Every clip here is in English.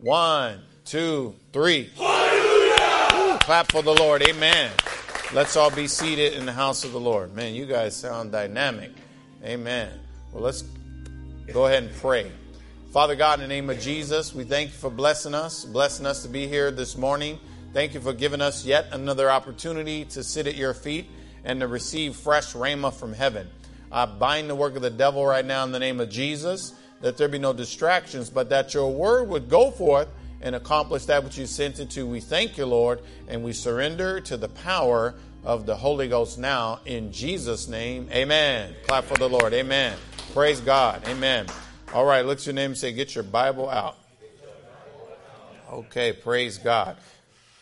One, two, three. Hallelujah! Clap for the Lord. Amen. Let's all be seated in the house of the Lord. Man, you guys sound dynamic. Amen. Well, let's go ahead and pray. Father God, in the name of Jesus, we thank you for blessing us, blessing us to be here this morning. Thank you for giving us yet another opportunity to sit at your feet and to receive fresh rhema from heaven. I bind the work of the devil right now in the name of Jesus that there be no distractions, but that your word would go forth and accomplish that which you sent it to. We thank you, Lord, and we surrender to the power of the Holy Ghost now in Jesus' name. Amen. Clap for the Lord. Amen. Praise God. Amen. All right, look at your name and say, Get your Bible out. Okay, praise God.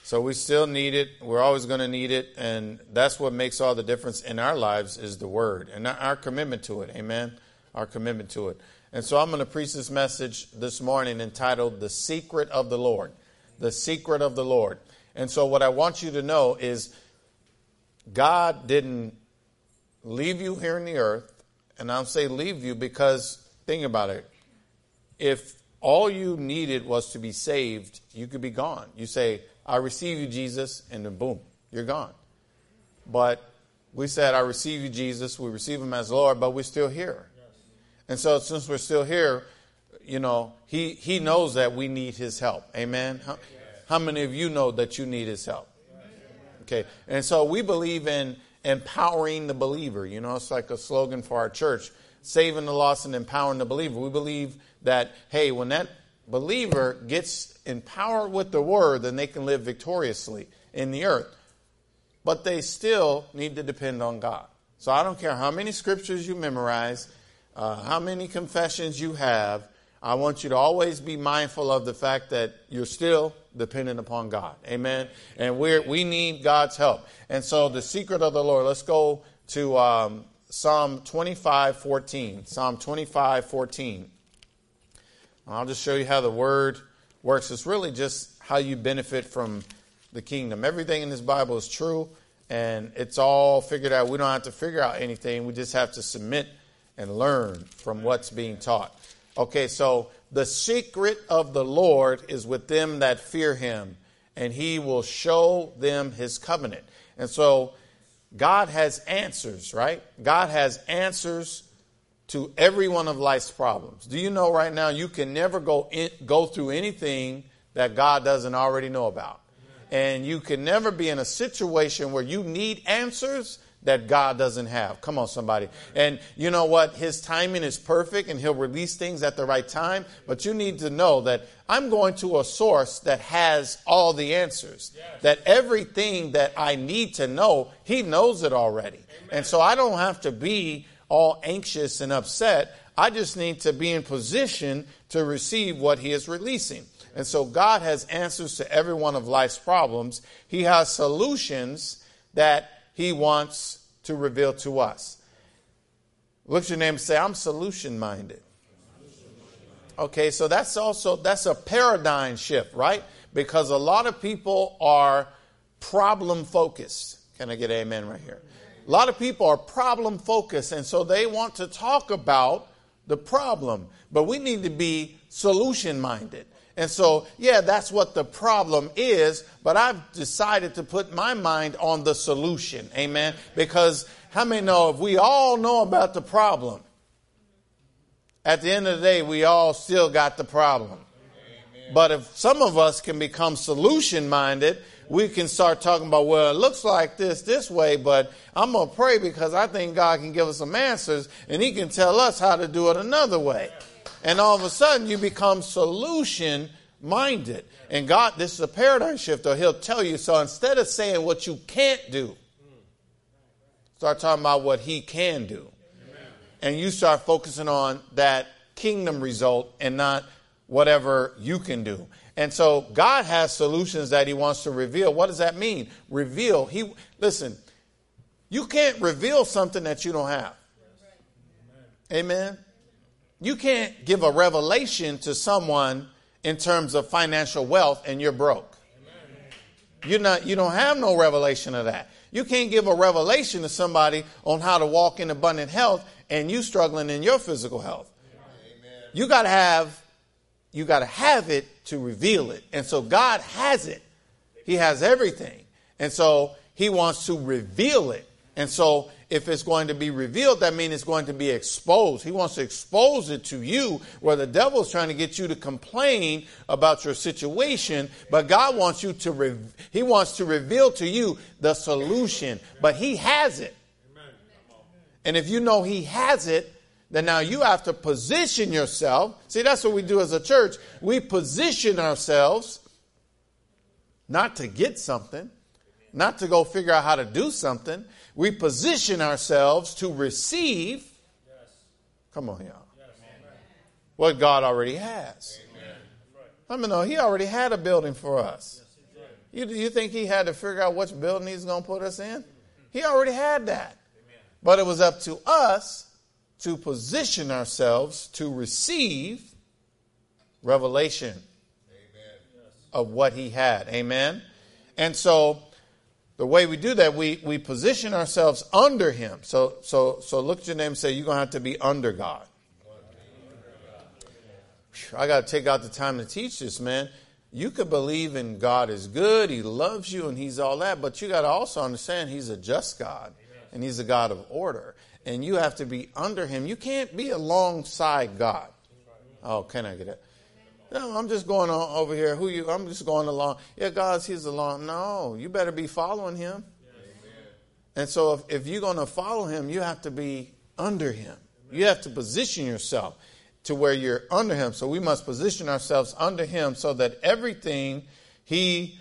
So we still need it. We're always going to need it. And that's what makes all the difference in our lives is the word and our commitment to it. Amen. Our commitment to it. And so I'm going to preach this message this morning entitled The Secret of the Lord. The Secret of the Lord. And so what I want you to know is God didn't leave you here in the earth. And I'll say leave you because think about it. If all you needed was to be saved, you could be gone. You say, I receive you, Jesus, and then boom, you're gone. But we said, I receive you, Jesus. We receive him as Lord, but we're still here. And so since we're still here, you know, he, he knows that we need his help. Amen. How, how many of you know that you need his help? Okay. And so we believe in empowering the believer. You know, it's like a slogan for our church saving the lost and empowering the believer. We believe that, hey, when that believer gets empowered with the word, then they can live victoriously in the earth. But they still need to depend on God. So I don't care how many scriptures you memorize, uh, how many confessions you have, I want you to always be mindful of the fact that you're still dependent upon God. Amen. And we we need God's help. And so the secret of the Lord, let's go to um, Psalm 25, 14. Psalm 25, 14. I'll just show you how the word works. It's really just how you benefit from the kingdom. Everything in this Bible is true and it's all figured out. We don't have to figure out anything. We just have to submit and learn from what's being taught. Okay, so the secret of the Lord is with them that fear him, and he will show them his covenant. And so God has answers, right? God has answers to every one of life's problems. Do you know right now you can never go in, go through anything that God doesn't already know about? And you can never be in a situation where you need answers that God doesn't have. Come on, somebody. And you know what? His timing is perfect and he'll release things at the right time. But you need to know that I'm going to a source that has all the answers. Yes. That everything that I need to know, he knows it already. Amen. And so I don't have to be all anxious and upset. I just need to be in position to receive what he is releasing. And so God has answers to every one of life's problems. He has solutions that he wants to reveal to us. Look at your name and say, I'm solution minded. Okay, so that's also that's a paradigm shift, right? Because a lot of people are problem focused. Can I get amen right here? A lot of people are problem focused, and so they want to talk about the problem, but we need to be solution minded. And so, yeah, that's what the problem is, but I've decided to put my mind on the solution. Amen. Because how many know if we all know about the problem, at the end of the day, we all still got the problem. But if some of us can become solution minded, we can start talking about, well, it looks like this this way, but I'm going to pray because I think God can give us some answers and He can tell us how to do it another way. And all of a sudden, you become solution minded. And God, this is a paradigm shift, though. He'll tell you. So instead of saying what you can't do, start talking about what He can do. And you start focusing on that kingdom result and not whatever you can do. And so God has solutions that he wants to reveal. What does that mean? Reveal. He listen, you can't reveal something that you don't have. Amen. You can't give a revelation to someone in terms of financial wealth and you're broke. You're not, you don't have no revelation of that. You can't give a revelation to somebody on how to walk in abundant health and you struggling in your physical health. You got to have you got to have it to reveal it. And so God has it. He has everything. And so he wants to reveal it. And so if it's going to be revealed, that means it's going to be exposed. He wants to expose it to you where the devil is trying to get you to complain about your situation, but God wants you to, re- he wants to reveal to you the solution, but he has it. And if you know he has it, then now you have to position yourself. See, that's what we do as a church. We position ourselves not to get something, not to go figure out how to do something. We position ourselves to receive. Come on, y'all. What God already has. I mean, no, He already had a building for us. You, you think He had to figure out which building He's going to put us in? He already had that. But it was up to us to position ourselves to receive revelation of what he had. Amen. And so the way we do that, we, we position ourselves under him. So so so look at your name and say, You're gonna have to be under God. I gotta take out the time to teach this, man. You could believe in God is good, He loves you, and He's all that, but you gotta also understand He's a just God and He's a God of order. And you have to be under Him. You can't be alongside God. Oh, can I get it? No, I'm just going on over here. Who you? I'm just going along. Yeah, God's He's along. No, you better be following Him. And so, if, if you're going to follow Him, you have to be under Him. You have to position yourself to where you're under Him. So we must position ourselves under Him so that everything He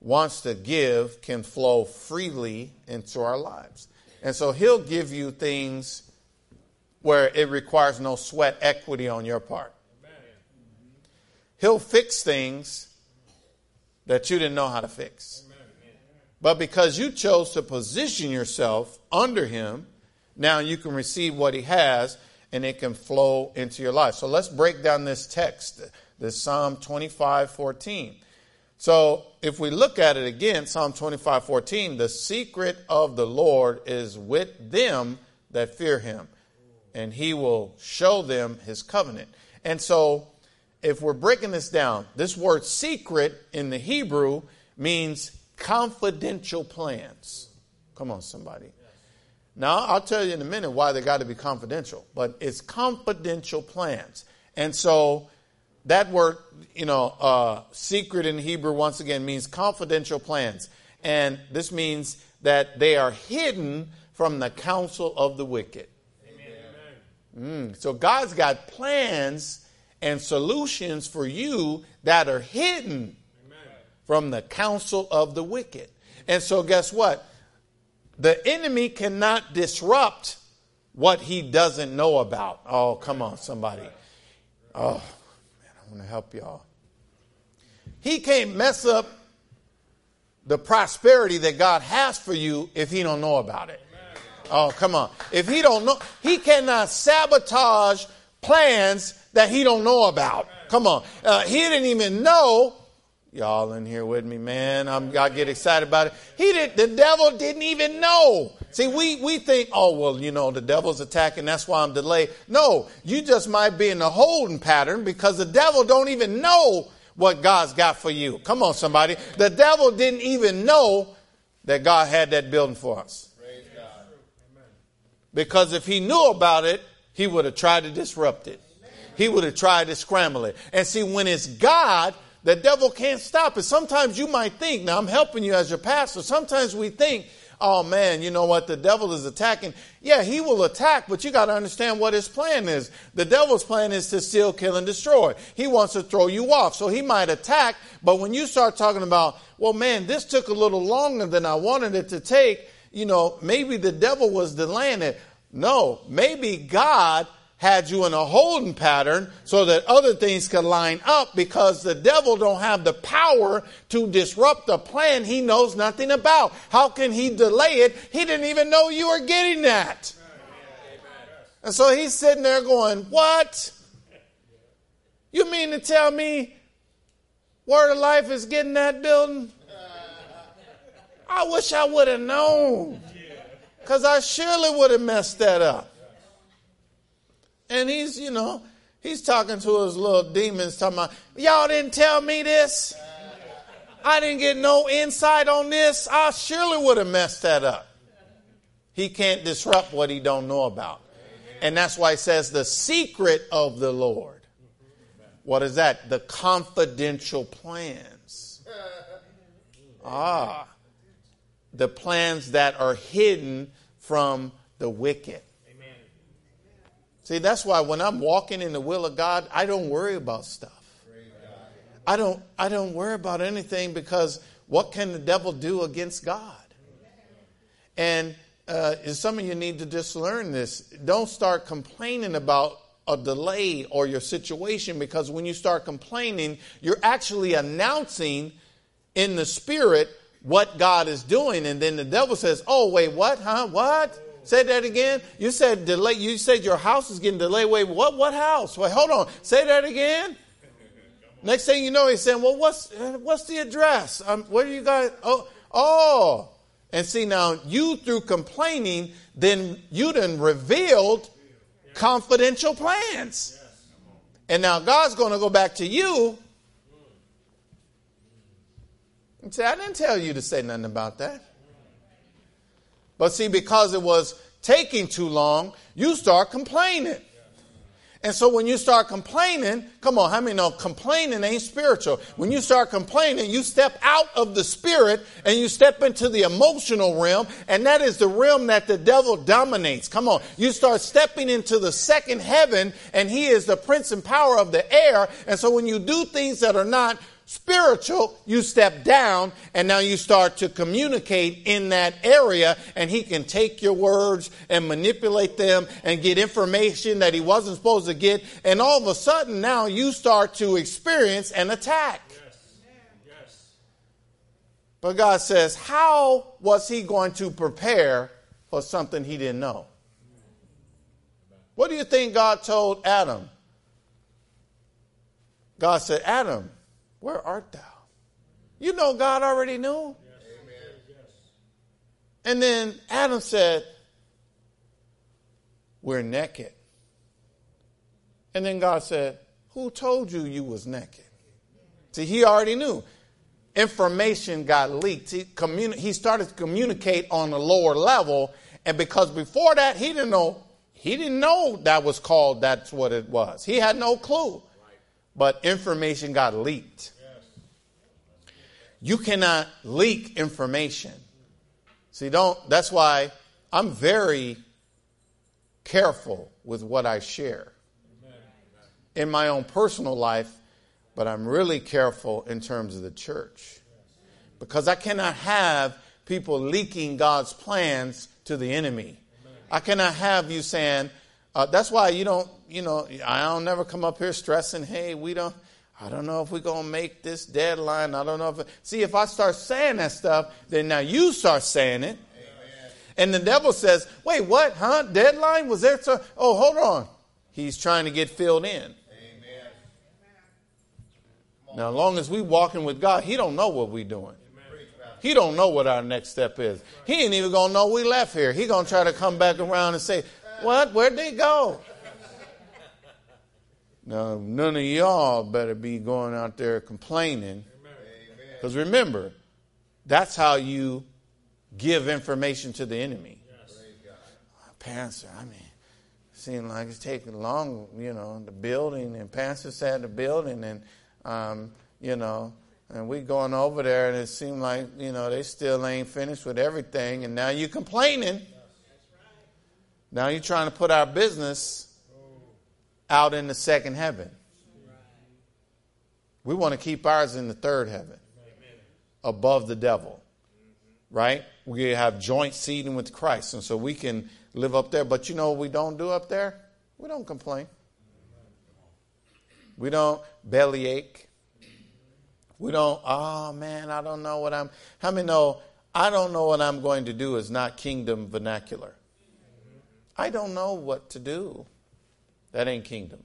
wants to give can flow freely into our lives. And so He'll give you things where it requires no sweat equity on your part. He'll fix things that you didn't know how to fix. But because you chose to position yourself under Him, now you can receive what He has and it can flow into your life. So let's break down this text, this Psalm 25 14. So if we look at it again, Psalm 25 14, the secret of the Lord is with them that fear Him, and He will show them His covenant. And so if we're breaking this down, this word secret in the Hebrew means confidential plans. Come on, somebody. Now, I'll tell you in a minute why they got to be confidential, but it's confidential plans. And so that word, you know, uh, secret in Hebrew, once again, means confidential plans. And this means that they are hidden from the counsel of the wicked. Mm, so God's got plans and solutions for you that are hidden Amen. from the counsel of the wicked. And so, guess what? The enemy cannot disrupt what he doesn't know about. Oh, come on, somebody. Oh, man, I want to help y'all. He can't mess up the prosperity that God has for you if he don't know about it. Oh, come on. If he don't know, he cannot sabotage plans that he don't know about. Come on. Uh, he didn't even know. Y'all in here with me, man. I'm, I get excited about it. He did, the devil didn't even know. See, we, we think, oh, well, you know, the devil's attacking. That's why I'm delayed. No, you just might be in a holding pattern because the devil don't even know what God's got for you. Come on, somebody. The devil didn't even know that God had that building for us. Because if he knew about it, he would have tried to disrupt it he would have tried to scramble it. And see, when it's God, the devil can't stop it. Sometimes you might think, now I'm helping you as your pastor, sometimes we think, oh man, you know what, the devil is attacking. Yeah, he will attack, but you got to understand what his plan is. The devil's plan is to steal, kill, and destroy. He wants to throw you off. So he might attack, but when you start talking about, well, man, this took a little longer than I wanted it to take, you know, maybe the devil was delaying it. No, maybe God had you in a holding pattern so that other things could line up because the devil don't have the power to disrupt a plan he knows nothing about. How can he delay it? He didn't even know you were getting that. And so he's sitting there going, What? You mean to tell me Word of Life is getting that building? I wish I would have known. Because I surely would have messed that up. And he's, you know, He's talking to his little demons, talking about, y'all didn't tell me this. I didn't get no insight on this. I surely would have messed that up. He can't disrupt what he don't know about. And that's why it says the secret of the Lord. What is that? The confidential plans. Ah. The plans that are hidden from the wicked. Amen. See, that's why when I'm walking in the will of God, I don't worry about stuff. I don't I don't worry about anything because what can the devil do against God? And uh, some of you need to just learn this. Don't start complaining about a delay or your situation because when you start complaining, you're actually announcing in the spirit what God is doing. And then the devil says, Oh, wait, what? Huh? What? Say that again. You said delay. You said your house is getting delayed. Wait, what? What house? Wait, hold on. Say that again. Next thing you know, he's saying, "Well, what's what's the address? Um, where do you guys? Oh, oh, and see, now you through complaining, then you then revealed confidential plans. And now God's going to go back to you and say, I didn't tell you to say nothing about that. But see, because it was taking too long, you start complaining. And so when you start complaining, come on, how many know complaining ain't spiritual? When you start complaining, you step out of the spirit and you step into the emotional realm, and that is the realm that the devil dominates. Come on, you start stepping into the second heaven, and he is the prince and power of the air. And so when you do things that are not spiritual, you step down and now you start to communicate in that area and he can take your words and manipulate them and get information that he wasn't supposed to get. And all of a sudden now you start to experience an attack. Yes. Yes. But God says, how was he going to prepare for something he didn't know? What do you think God told Adam? God said, Adam, where art thou? You know God already knew. Yes. And then Adam said, We're naked. And then God said, Who told you you was naked? See, he already knew. Information got leaked. He, communi- he started to communicate on a lower level, and because before that he didn't know, he didn't know that was called that's what it was. He had no clue but information got leaked. You cannot leak information. See, don't, that's why I'm very careful with what I share in my own personal life, but I'm really careful in terms of the church. Because I cannot have people leaking God's plans to the enemy. I cannot have you saying, uh, that's why you don't, you know, I don't never come up here stressing, hey, we don't, I don't know if we're going to make this deadline. I don't know if. See, if I start saying that stuff, then now you start saying it. And the devil says, wait, what? Huh? Deadline? Was there? So, oh, hold on. He's trying to get filled in. Now, as long as we walking with God, he don't know what we doing. He don't know what our next step is. He ain't even gonna know we left here. He gonna try to come back around and say, "What? Where'd they go?" Now, none of y'all better be going out there complaining. Because remember, that's how you give information to the enemy. Yes. Pastor, I mean, it seems like it's taking long, you know, the building, and Pastor said the building, and, um, you know, and we going over there, and it seemed like, you know, they still ain't finished with everything, and now you complaining. Now you're trying to put our business out in the second heaven. We want to keep ours in the third heaven, above the devil. Right? We have joint seating with Christ, and so we can live up there. But you know what we don't do up there? We don't complain. We don't bellyache. We don't, oh man, I don't know what I'm. How many know I don't know what I'm going to do is not kingdom vernacular? I don't know what to do. That ain't kingdom.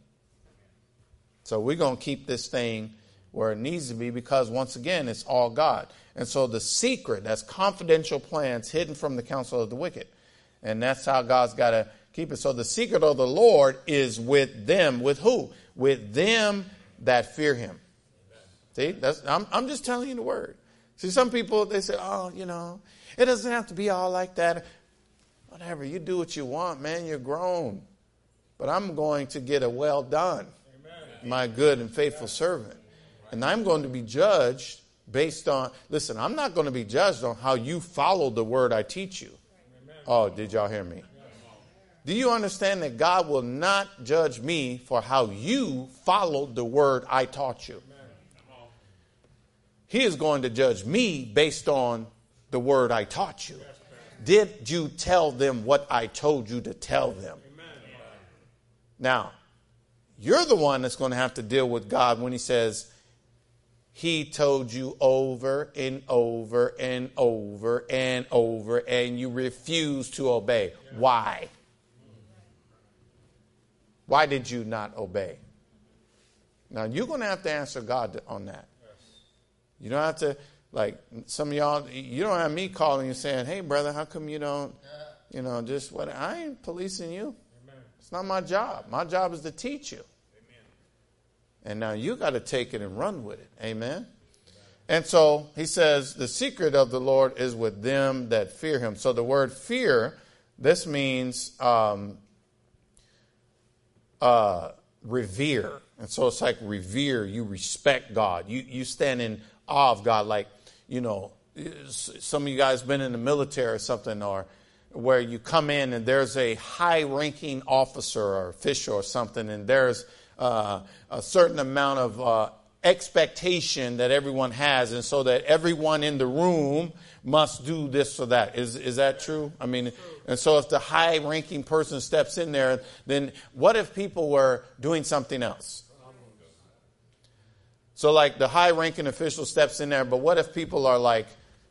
So we're going to keep this thing where it needs to be because, once again, it's all God. And so the secret, that's confidential plans hidden from the counsel of the wicked. And that's how God's got to keep it. So the secret of the Lord is with them. With who? With them that fear him. See, that's, I'm, I'm just telling you the word. See, some people, they say, oh, you know, it doesn't have to be all like that. Whatever, you do what you want, man, you're grown. But I'm going to get a well done, Amen. my good and faithful servant. And I'm going to be judged based on, listen, I'm not going to be judged on how you follow the word I teach you. Oh, did y'all hear me? Do you understand that God will not judge me for how you followed the word I taught you? He is going to judge me based on the word I taught you. Did you tell them what I told you to tell them? Now, you're the one that's going to have to deal with God when He says, He told you over and over and over and over, and you refuse to obey. Why? Why did you not obey? Now, you're going to have to answer God on that. You don't have to, like, some of y'all, you don't have me calling you saying, hey, brother, how come you don't, you know, just what? I ain't policing you. It's not my job. My job is to teach you. Amen. And now you got to take it and run with it. Amen? And so he says, the secret of the Lord is with them that fear him. So the word fear, this means um, uh, revere. And so it's like revere. You respect God. You, you stand in awe of God. Like, you know, some of you guys been in the military or something, or where you come in and there's a high ranking officer or official or something, and there's uh, a certain amount of uh, expectation that everyone has, and so that everyone in the room must do this or that. Is, is that true? I mean, and so if the high ranking person steps in there, then what if people were doing something else? So, like the high ranking official steps in there, but what if people are like,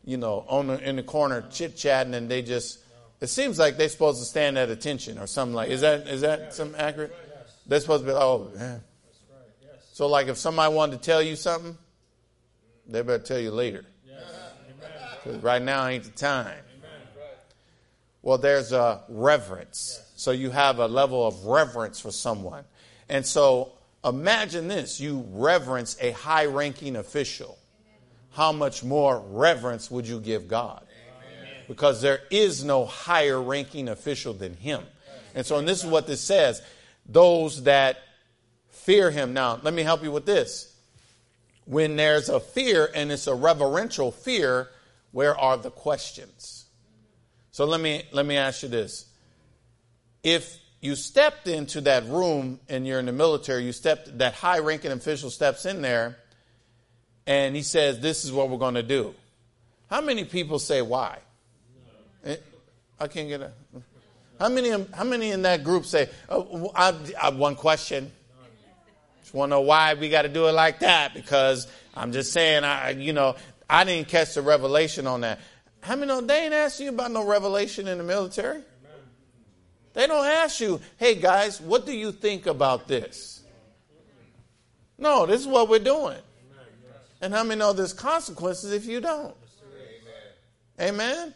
you know, on the, in the corner chit chatting and they just it seems like they're supposed to stand at attention or something like. Is that is that some accurate? They're supposed to be. Oh, man. So, like, if somebody wanted to tell you something, they better tell you later. Because right now ain't the time. Well, there's a reverence. So you have a level of reverence for someone. And so imagine this you reverence a high ranking official. How much more reverence would you give God? Because there is no higher ranking official than him. And so, and this is what this says those that fear him. Now, let me help you with this. When there's a fear and it's a reverential fear, where are the questions? So let me let me ask you this. If you stepped into that room and you're in the military, you stepped that high ranking official steps in there and he says, This is what we're going to do. How many people say why? Eh, I can't get a. How many? How many in that group say? Oh, I, I one question. Just want to know why we got to do it like that? Because I'm just saying, I you know, I didn't catch the revelation on that. How many know they ain't asked you about no revelation in the military? They don't ask you, hey guys, what do you think about this? No, this is what we're doing. And how many know there's consequences if you don't? Amen?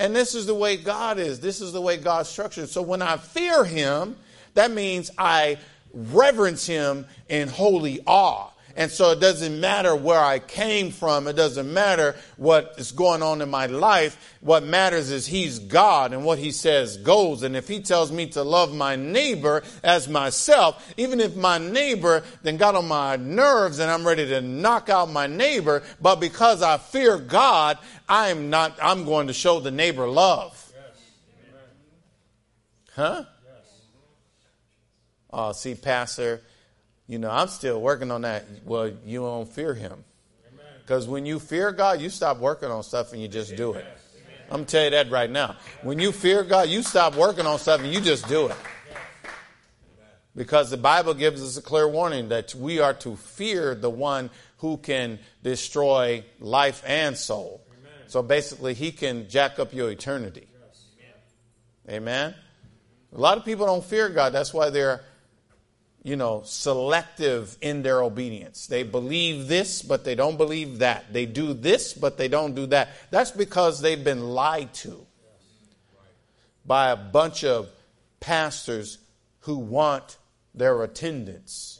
And this is the way God is. This is the way God's structured. So when I fear Him, that means I reverence Him in holy awe. And so it doesn't matter where I came from. It doesn't matter what is going on in my life. What matters is He's God and what He says goes. And if He tells me to love my neighbor as myself, even if my neighbor then got on my nerves and I'm ready to knock out my neighbor, but because I fear God, I'm not, I'm going to show the neighbor love. Huh? Oh, see, Pastor, you know, I'm still working on that. Well, you don't fear him. Because when you fear God, you stop working on stuff and you just do it. I'm going to tell you that right now. When you fear God, you stop working on stuff and you just do it. Because the Bible gives us a clear warning that we are to fear the one who can destroy life and soul. So basically, he can jack up your eternity. Amen. A lot of people don't fear God. That's why they're you know, selective in their obedience. They believe this, but they don't believe that. They do this, but they don't do that. That's because they've been lied to by a bunch of pastors who want their attendance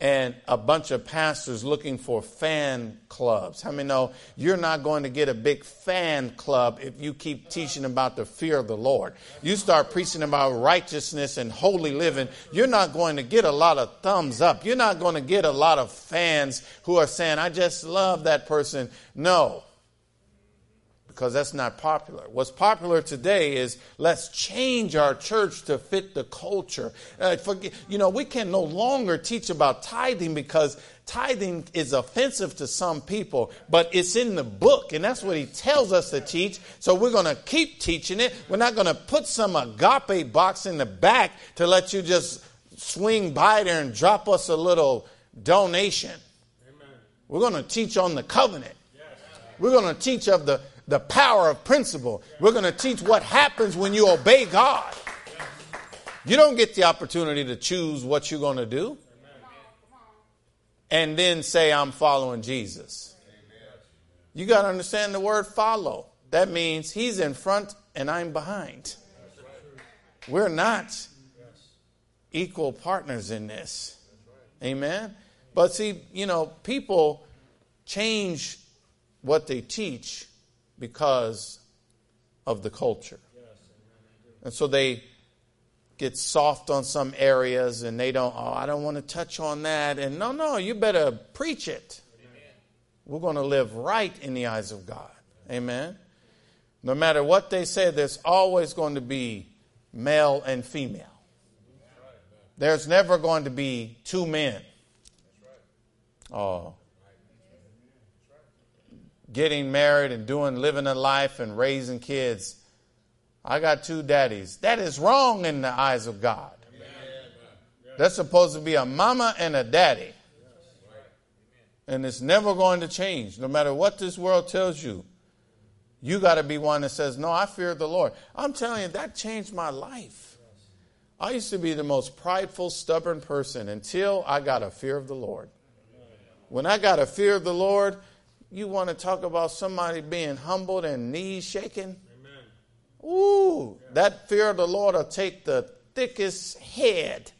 and a bunch of pastors looking for fan clubs. How many know you're not going to get a big fan club if you keep teaching about the fear of the Lord? You start preaching about righteousness and holy living, you're not going to get a lot of thumbs up. You're not going to get a lot of fans who are saying, I just love that person. No because that's not popular. What's popular today is let's change our church to fit the culture. Uh, forget, you know, we can no longer teach about tithing because tithing is offensive to some people, but it's in the book, and that's what he tells us to teach. So we're going to keep teaching it. We're not going to put some agape box in the back to let you just swing by there and drop us a little donation. Amen. We're going to teach on the covenant. Yes. We're going to teach of the the power of principle. We're going to teach what happens when you obey God. You don't get the opportunity to choose what you're going to do and then say, I'm following Jesus. You got to understand the word follow. That means he's in front and I'm behind. We're not equal partners in this. Amen. But see, you know, people change what they teach because of the culture. And so they get soft on some areas and they don't, oh, I don't want to touch on that. And no, no, you better preach it. We're going to live right in the eyes of God. Amen. No matter what they say, there's always going to be male and female. There's never going to be two men. Oh, getting married and doing living a life and raising kids. I got two daddies. That is wrong in the eyes of God. That's supposed to be a mama and a daddy. And it's never going to change, no matter what this world tells you. You got to be one that says, No, I fear the Lord. I'm telling you, that changed my life. I used to be the most prideful, stubborn person until I got a fear of the Lord. When I got a fear of the Lord, you want to talk about somebody being humbled and knees shaking? Amen. Ooh, that fear of the Lord will take the thickest head,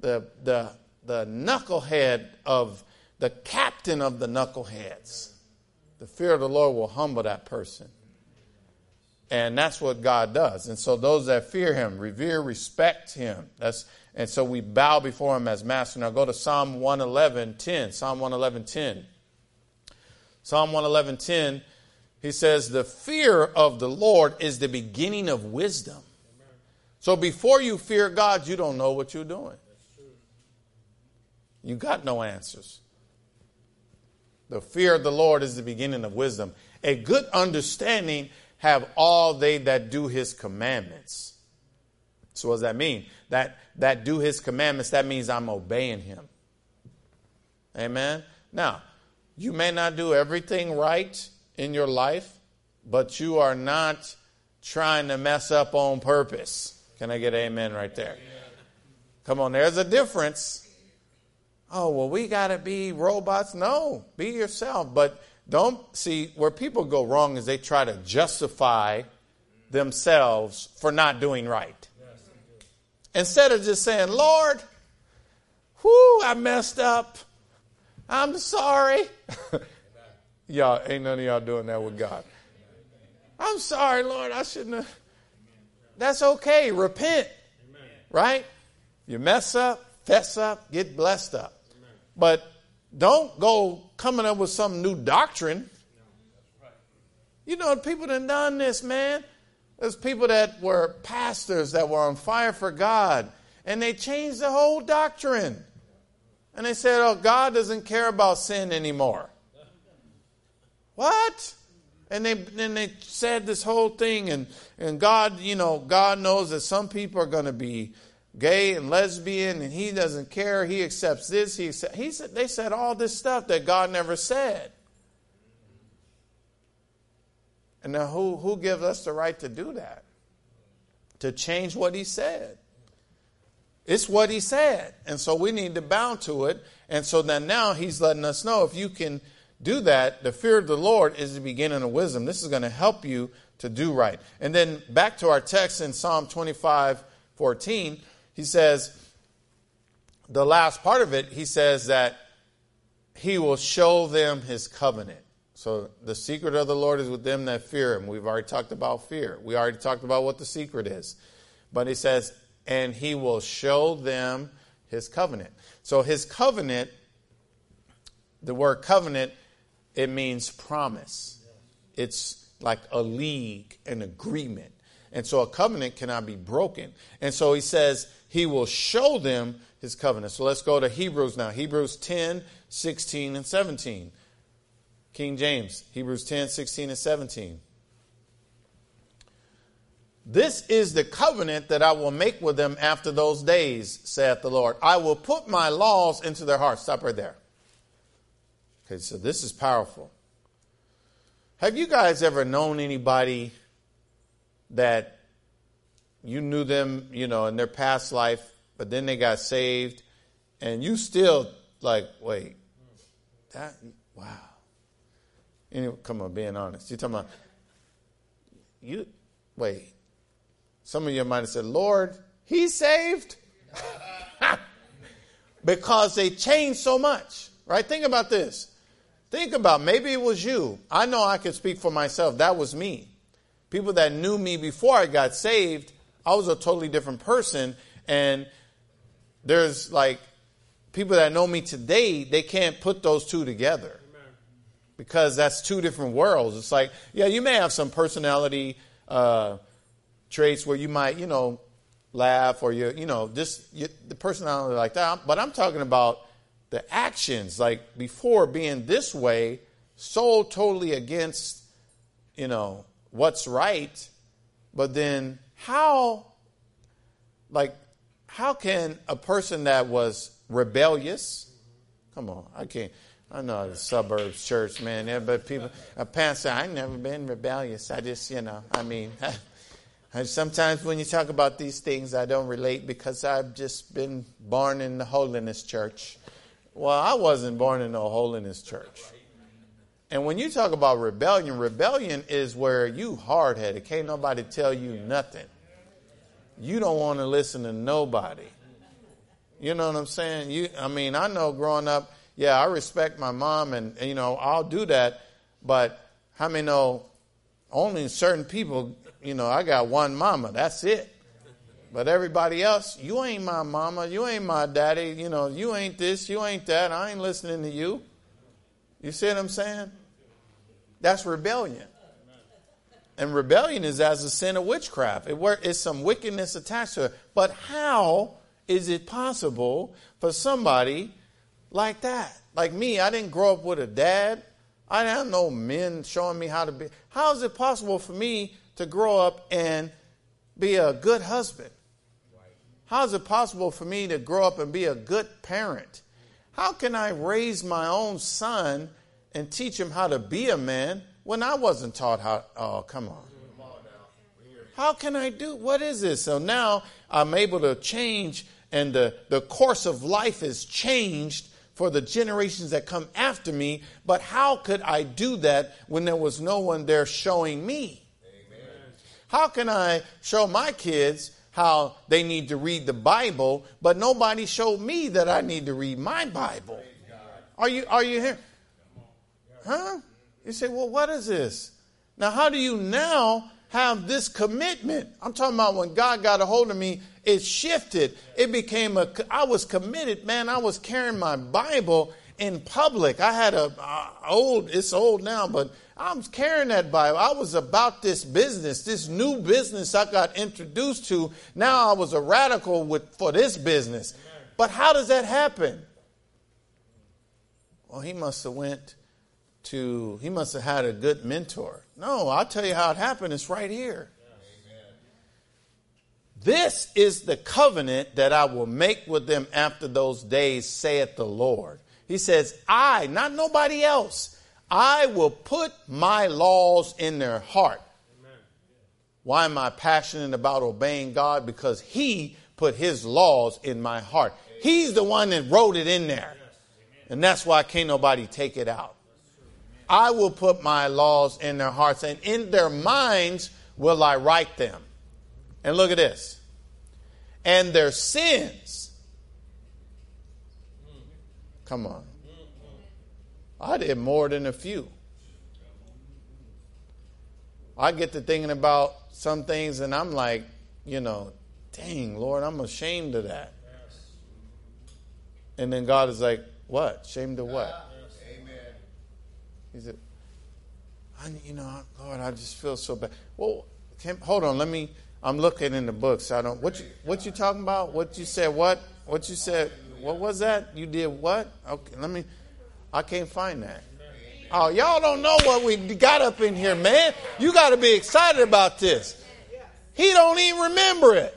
the, the, the knucklehead of the captain of the knuckleheads. The fear of the Lord will humble that person. And that's what God does. And so those that fear him, revere, respect him. That's and so we bow before him as master. Now go to Psalm 111, 10. Psalm 111, 10. Psalm 111:10, he says, "The fear of the Lord is the beginning of wisdom." So before you fear God, you don't know what you're doing. You got no answers. The fear of the Lord is the beginning of wisdom. A good understanding have all they that do his commandments. So what does that mean? That that do his commandments, that means I'm obeying him. Amen. Now, you may not do everything right in your life, but you are not trying to mess up on purpose. Can I get amen right there? Come on, there's a difference. Oh, well, we got to be robots. No, be yourself. But don't see where people go wrong is they try to justify themselves for not doing right. Instead of just saying, Lord, whoo, I messed up. I'm sorry. y'all, ain't none of y'all doing that with God. I'm sorry, Lord. I shouldn't have. That's okay. Repent. Right? You mess up, fess up, get blessed up. But don't go coming up with some new doctrine. You know, people that done this, man. There's people that were pastors that were on fire for God, and they changed the whole doctrine. And they said, Oh, God doesn't care about sin anymore. What? And they then they said this whole thing, and, and God, you know, God knows that some people are going to be gay and lesbian, and He doesn't care. He accepts this. He, accept, he said they said all this stuff that God never said. And now, who who gives us the right to do that? To change what He said? It's what he said. And so we need to bow to it. And so then now he's letting us know if you can do that, the fear of the Lord is the beginning of wisdom. This is going to help you to do right. And then back to our text in Psalm 25, 14, he says, the last part of it, he says that he will show them his covenant. So the secret of the Lord is with them that fear him. We've already talked about fear. We already talked about what the secret is. But he says, and he will show them his covenant. So his covenant, the word covenant, it means promise. It's like a league, an agreement. And so a covenant cannot be broken. And so he says he will show them his covenant. So let's go to Hebrews now. Hebrews 10, 16, and 17. King James, Hebrews 10, 16, and 17. This is the covenant that I will make with them after those days, saith the Lord. I will put my laws into their hearts. Stop right there. Okay, so this is powerful. Have you guys ever known anybody that you knew them, you know, in their past life, but then they got saved, and you still like, wait, that, wow. Anyway, come on, being honest. You're talking about, you, wait. Some of you might have said, Lord, he's saved? because they changed so much, right? Think about this. Think about maybe it was you. I know I can speak for myself. That was me. People that knew me before I got saved, I was a totally different person. And there's like people that know me today, they can't put those two together because that's two different worlds. It's like, yeah, you may have some personality uh, traits where you might, you know, laugh or you, you know, just you, the personality like that. But I'm talking about the actions, like before being this way, so totally against, you know, what's right. But then how, like, how can a person that was rebellious, come on, I can't. I know the suburbs church, man. But people, a pastor, I've never been rebellious. I just, you know, I mean, sometimes when you talk about these things, I don't relate because I've just been born in the holiness church. Well, I wasn't born in no holiness church. And when you talk about rebellion, rebellion is where you hard headed. Can't nobody tell you nothing. You don't want to listen to nobody. You know what I'm saying? You, I mean, I know growing up, yeah, I respect my mom, and, and you know I'll do that. But how many know only certain people? You know, I got one mama. That's it. But everybody else, you ain't my mama, you ain't my daddy, you know, you ain't this, you ain't that. I ain't listening to you. You see what I'm saying? That's rebellion. And rebellion is as a sin of witchcraft. It, it's some wickedness attached to it. But how is it possible for somebody like that? Like me, I didn't grow up with a dad. I didn't have no men showing me how to be. How is it possible for me to grow up and be a good husband? How is it possible for me to grow up and be a good parent? How can I raise my own son and teach him how to be a man when I wasn't taught how? Oh, come on. How can I do? What is this? So now I'm able to change, and the, the course of life is changed for the generations that come after me. But how could I do that when there was no one there showing me? How can I show my kids how they need to read the Bible, but nobody showed me that I need to read my Bible. Are you are you here? Huh? You say, well, what is this? Now, how do you now have this commitment? I'm talking about when God got a hold of me, it shifted. It became a, I was committed, man. I was carrying my Bible in public. I had a, a old, it's old now, but I was carrying that Bible. I was about this business, this new business I got introduced to. Now I was a radical with, for this business. But how does that happen? Well, he must have went to, he must have had a good mentor. No, I'll tell you how it happened. It's right here. This is the covenant that I will make with them after those days, saith the Lord. He says, I, not nobody else. I will put my laws in their heart. Why am I passionate about obeying God? Because He put His laws in my heart. He's the one that wrote it in there. And that's why can't nobody take it out. I will put my laws in their hearts, and in their minds will I write them. And look at this. and their sins. Come on. I did more than a few. I get to thinking about some things and I'm like, you know, dang, Lord, I'm ashamed of that. And then God is like, what? Ashamed of what? Amen. He said, I, you know, Lord, I just feel so bad. Well, can, hold on, let me. I'm looking in the books. I don't. What you what you talking about? What you said? What what you said? What was that? You did what? Okay, let me. I can't find that. Oh, y'all don't know what we got up in here, man. You got to be excited about this. He don't even remember it.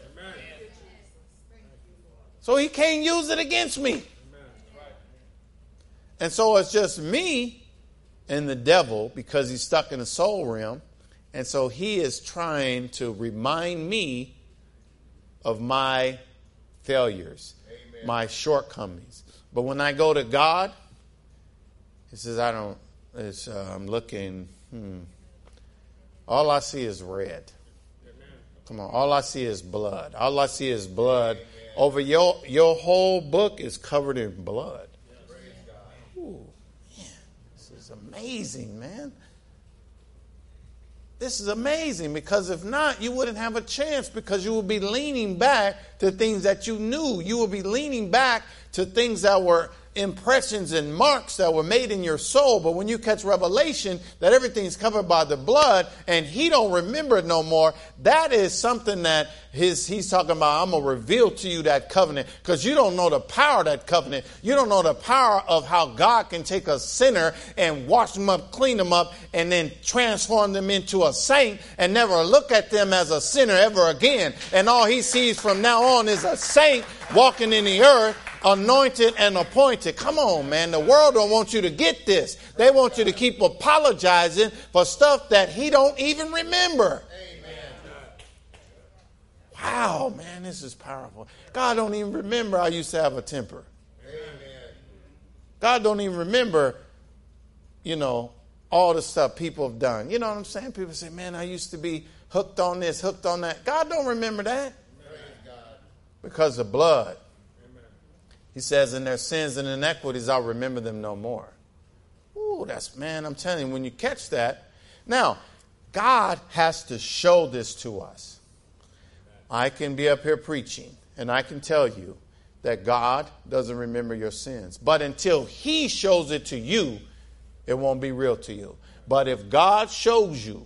So he can't use it against me. And so it's just me and the devil because he's stuck in the soul realm. And so he is trying to remind me of my failures, Amen. my shortcomings. But when I go to God, he says, I don't, it's, uh, I'm looking, hmm. All I see is red. Come on, all I see is blood. All I see is blood. Over your your whole book is covered in blood. Ooh, man, this is amazing, man. This is amazing because if not, you wouldn't have a chance because you would be leaning back to things that you knew. You would be leaning back to things that were impressions and marks that were made in your soul but when you catch revelation that everything's covered by the blood and he don't remember it no more that is something that his, he's talking about i'm going to reveal to you that covenant. Because you don't know the power of that covenant. You don't know the power of how god can take a sinner and wash them up clean them up and then transform them into a saint and never look at them as a sinner ever again. And all he sees from now on is a saint walking in the earth anointed and appointed. Come on, man. The world don't want you to get this. They want you to keep apologizing for stuff that he don't even remember. Wow, man, this is powerful. God don't even remember I used to have a temper. God don't even remember, you know, all the stuff people have done. You know what I'm saying? People say, man, I used to be hooked on this, hooked on that. God don't remember that. Because of blood. He says, In their sins and inequities, I'll remember them no more. Ooh, that's, man, I'm telling you, when you catch that. Now, God has to show this to us. I can be up here preaching, and I can tell you that God doesn't remember your sins. But until He shows it to you, it won't be real to you. But if God shows you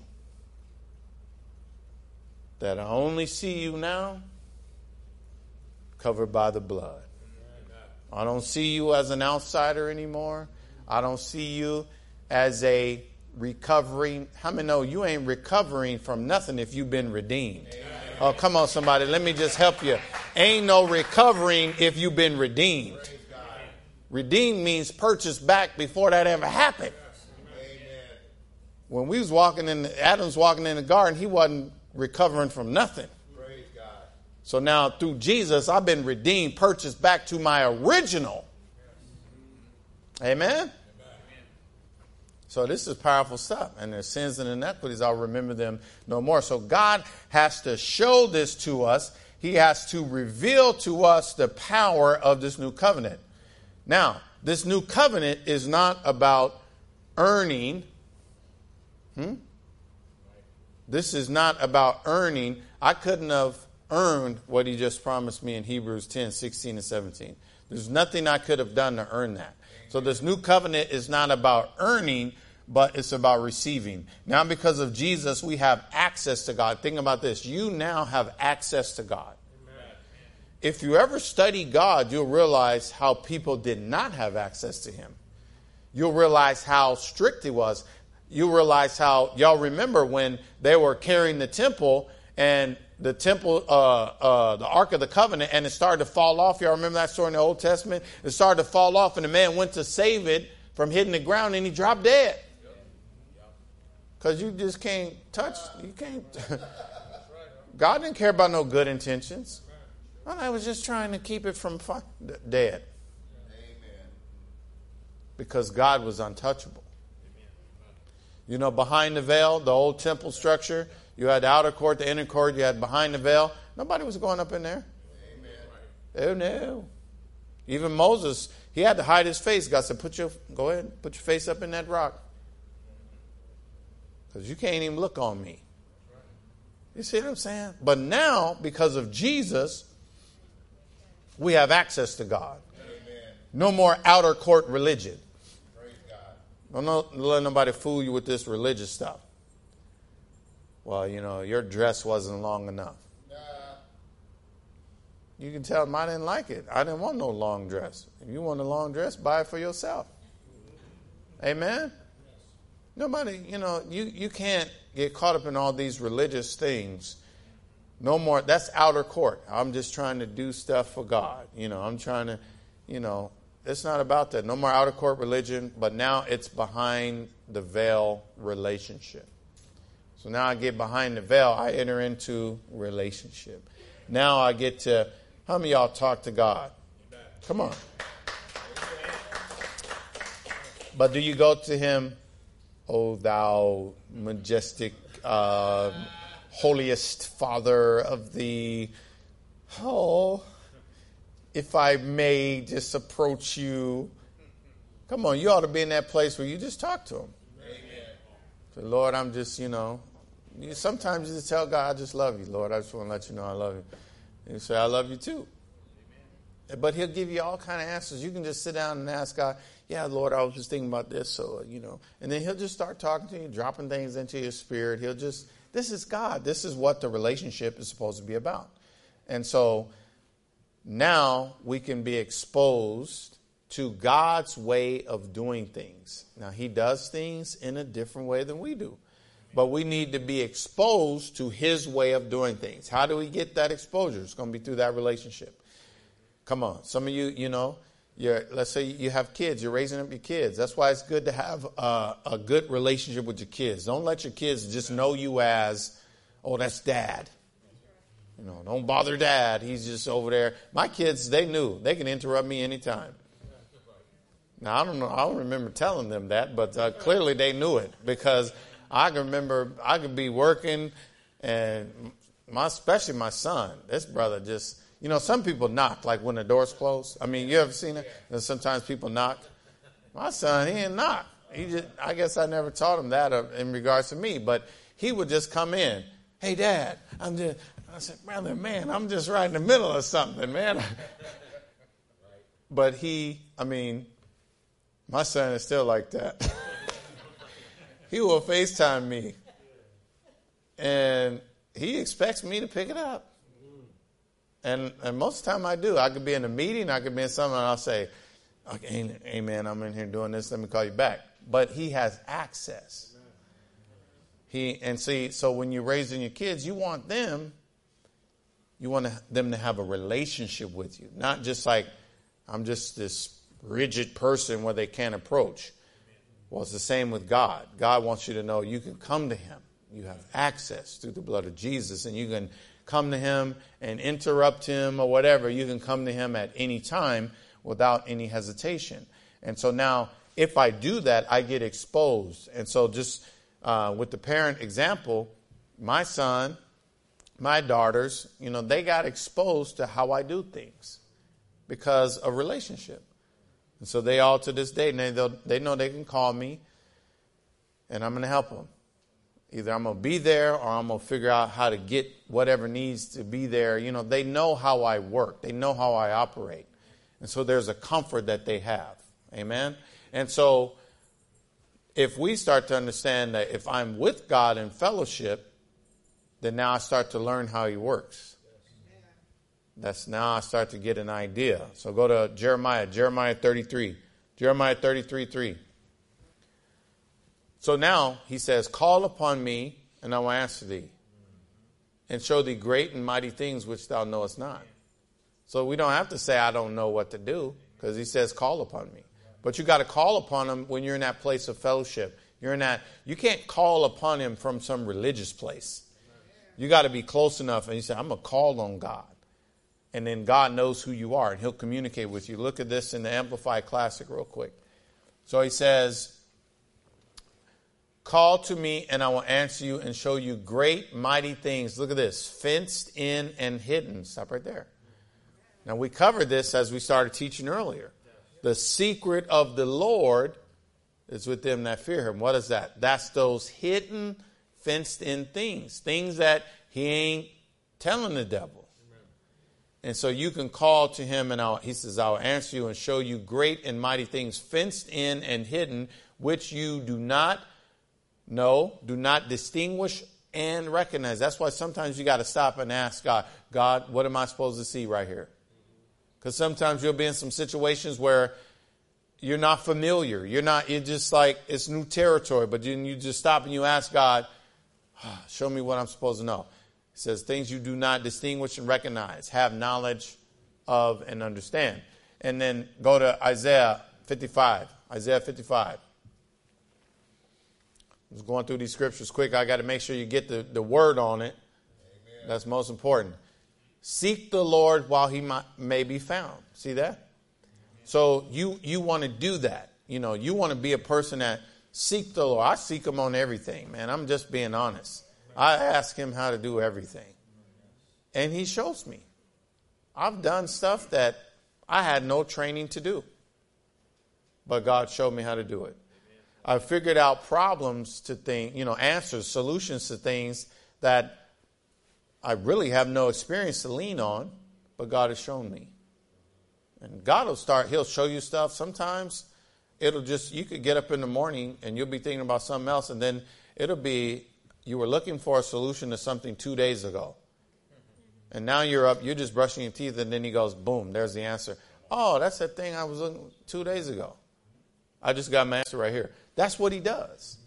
that I only see you now, covered by the blood, I don't see you as an outsider anymore. I don't see you as a recovering. How many know you ain't recovering from nothing if you've been redeemed? Amen. Oh, come on, somebody. Let me just help you. Ain't no recovering if you've been redeemed. Redeemed means purchased back before that ever happened. When we was walking in, Adam's walking in the garden, he wasn't recovering from nothing. So now through Jesus, I've been redeemed, purchased back to my original. Amen? So this is powerful stuff. And their sins and inequities, I'll remember them no more. So God has to show this to us. He has to reveal to us the power of this new covenant. Now, this new covenant is not about earning. Hmm? This is not about earning. I couldn't have earned what he just promised me in Hebrews 10, 16, and 17. There's nothing I could have done to earn that. So this new covenant is not about earning, but it's about receiving. Now, because of Jesus, we have access to God. Think about this. You now have access to God. If you ever study God, you'll realize how people did not have access to Him. You'll realize how strict He was. You'll realize how, y'all remember when they were carrying the temple and the temple, uh, uh, the Ark of the Covenant, and it started to fall off. Y'all remember that story in the Old Testament? It started to fall off, and the man went to save it from hitting the ground, and he dropped dead. Because you just can't touch, you can't. God didn't care about no good intentions. I was just trying to keep it from dead. Because God was untouchable. You know, behind the veil, the old temple structure, you had the outer court, the inner court, you had behind the veil. Nobody was going up in there. Amen. Oh no. Even Moses, he had to hide his face. God said, Put your go ahead, put your face up in that rock. Because you can't even look on me. You see what I'm saying? But now, because of Jesus, we have access to God. No more outer court religion. Don't let nobody fool you with this religious stuff. Well, you know, your dress wasn't long enough. You can tell them I didn't like it. I didn't want no long dress. If you want a long dress, buy it for yourself. Amen? Nobody, you know, you, you can't get caught up in all these religious things. No more. That's outer court. I'm just trying to do stuff for God. You know, I'm trying to, you know, it's not about that. No more outer court religion, but now it's behind the veil relationship. So now I get behind the veil, I enter into relationship. Now I get to, how many y'all talk to God? Come on. But do you go to Him, O thou majestic, uh, holiest Father of the, oh, if I may just approach you. Come on, you ought to be in that place where you just talk to him. Say, Lord, I'm just, you know, you, sometimes you just tell God, I just love you, Lord. I just want to let you know I love you. And you say, I love you too. Amen. But he'll give you all kind of answers. You can just sit down and ask God, yeah, Lord, I was just thinking about this, so, you know. And then he'll just start talking to you, dropping things into your spirit. He'll just, this is God. This is what the relationship is supposed to be about. And so now we can be exposed to God's way of doing things. Now, He does things in a different way than we do, but we need to be exposed to His way of doing things. How do we get that exposure? It's going to be through that relationship. Come on. Some of you, you know, let's say you have kids, you're raising up your kids. That's why it's good to have a, a good relationship with your kids. Don't let your kids just know you as, oh, that's dad. You know, don't bother dad. He's just over there. My kids, they knew. They can interrupt me anytime. Now, I don't know. I don't remember telling them that, but uh, clearly they knew it because I can remember I could be working and my, especially my son, this brother just, you know, some people knock like when the door's closed. I mean, you ever seen it? And sometimes people knock. My son, he didn't knock. He just, I guess I never taught him that uh, in regards to me, but he would just come in. Hey, Dad, I'm just, I said, brother, man, I'm just right in the middle of something, man. but he, I mean, my son is still like that. he will FaceTime me. And he expects me to pick it up. And, and most of the time I do. I could be in a meeting, I could be in something, and I'll say, okay, amen, I'm in here doing this, let me call you back. But he has access. He, and see, so when you're raising your kids, you want them you want them to have a relationship with you, not just like, I'm just this rigid person where they can't approach. Well, it's the same with God. God wants you to know you can come to Him. You have access through the blood of Jesus, and you can come to Him and interrupt Him or whatever. You can come to Him at any time without any hesitation. And so now, if I do that, I get exposed. And so, just uh, with the parent example, my son my daughters, you know, they got exposed to how I do things because of relationship. And so they all to this day, they, they know they can call me and I'm going to help them. Either I'm going to be there or I'm going to figure out how to get whatever needs to be there. You know, they know how I work, they know how I operate. And so there's a comfort that they have. Amen? And so if we start to understand that if I'm with God in fellowship, then now I start to learn how he works. That's now I start to get an idea. So go to Jeremiah, Jeremiah 33. Jeremiah 33 3. So now he says, Call upon me, and I will answer thee, and show thee great and mighty things which thou knowest not. So we don't have to say, I don't know what to do, because he says, Call upon me. But you got to call upon him when you're in that place of fellowship. You're in that, you can't call upon him from some religious place. You got to be close enough. And you say, I'm going to call on God. And then God knows who you are and he'll communicate with you. Look at this in the Amplified Classic, real quick. So he says, Call to me, and I will answer you and show you great, mighty things. Look at this fenced in and hidden. Stop right there. Now, we covered this as we started teaching earlier. The secret of the Lord is with them that fear him. What is that? That's those hidden, fenced in things, things that he ain't telling the devil. And so you can call to him, and I'll, he says, I'll answer you and show you great and mighty things fenced in and hidden, which you do not know, do not distinguish and recognize. That's why sometimes you got to stop and ask God, God, what am I supposed to see right here? Because sometimes you'll be in some situations where you're not familiar. You're not, you're just like, it's new territory, but then you just stop and you ask God, ah, show me what I'm supposed to know. He says, things you do not distinguish and recognize, have knowledge of and understand. And then go to Isaiah 55. Isaiah 55. I was going through these scriptures quick. I got to make sure you get the, the word on it. Amen. That's most important. Seek the Lord while he might, may be found. See that? So you you want to do that. You know, you want to be a person that seek the Lord. I seek him on everything, man. I'm just being honest. I ask him how to do everything. And he shows me. I've done stuff that I had no training to do. But God showed me how to do it. I figured out problems to things, you know, answers, solutions to things that I really have no experience to lean on, but God has shown me. And God will start, He'll show you stuff. Sometimes it'll just, you could get up in the morning and you'll be thinking about something else, and then it'll be, you were looking for a solution to something two days ago. And now you're up, you're just brushing your teeth, and then He goes, boom, there's the answer. Oh, that's that thing I was looking two days ago. I just got my answer right here. That's what He does.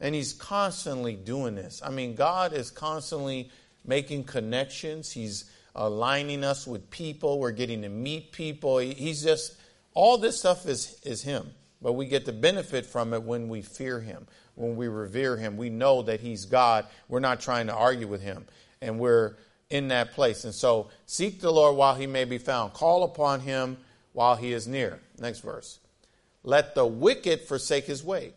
And He's constantly doing this. I mean, God is constantly making connections. He's aligning us with people. We're getting to meet people. He's just, all this stuff is, is Him. But we get the benefit from it when we fear Him, when we revere Him. We know that He's God. We're not trying to argue with Him. And we're in that place. And so seek the Lord while He may be found, call upon Him while He is near. Next verse. Let the wicked forsake his way.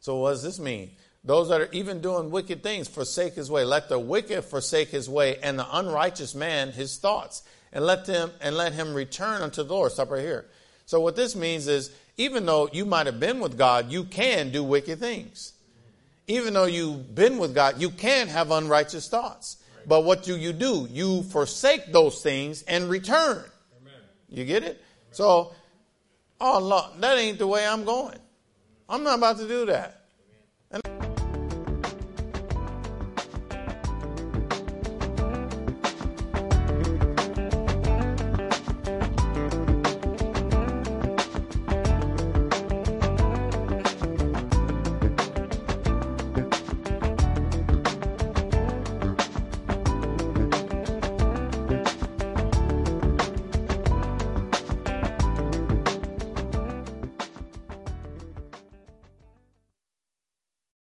So, what does this mean? Those that are even doing wicked things forsake his way. Let the wicked forsake his way, and the unrighteous man his thoughts, and let them and let him return unto the Lord. Stop right here. So what this means is, even though you might have been with God, you can do wicked things. Even though you've been with God, you can have unrighteous thoughts. But what do you do? You forsake those things and return. You get it? So, oh Lord, that ain't the way I'm going. I'm not about to do that.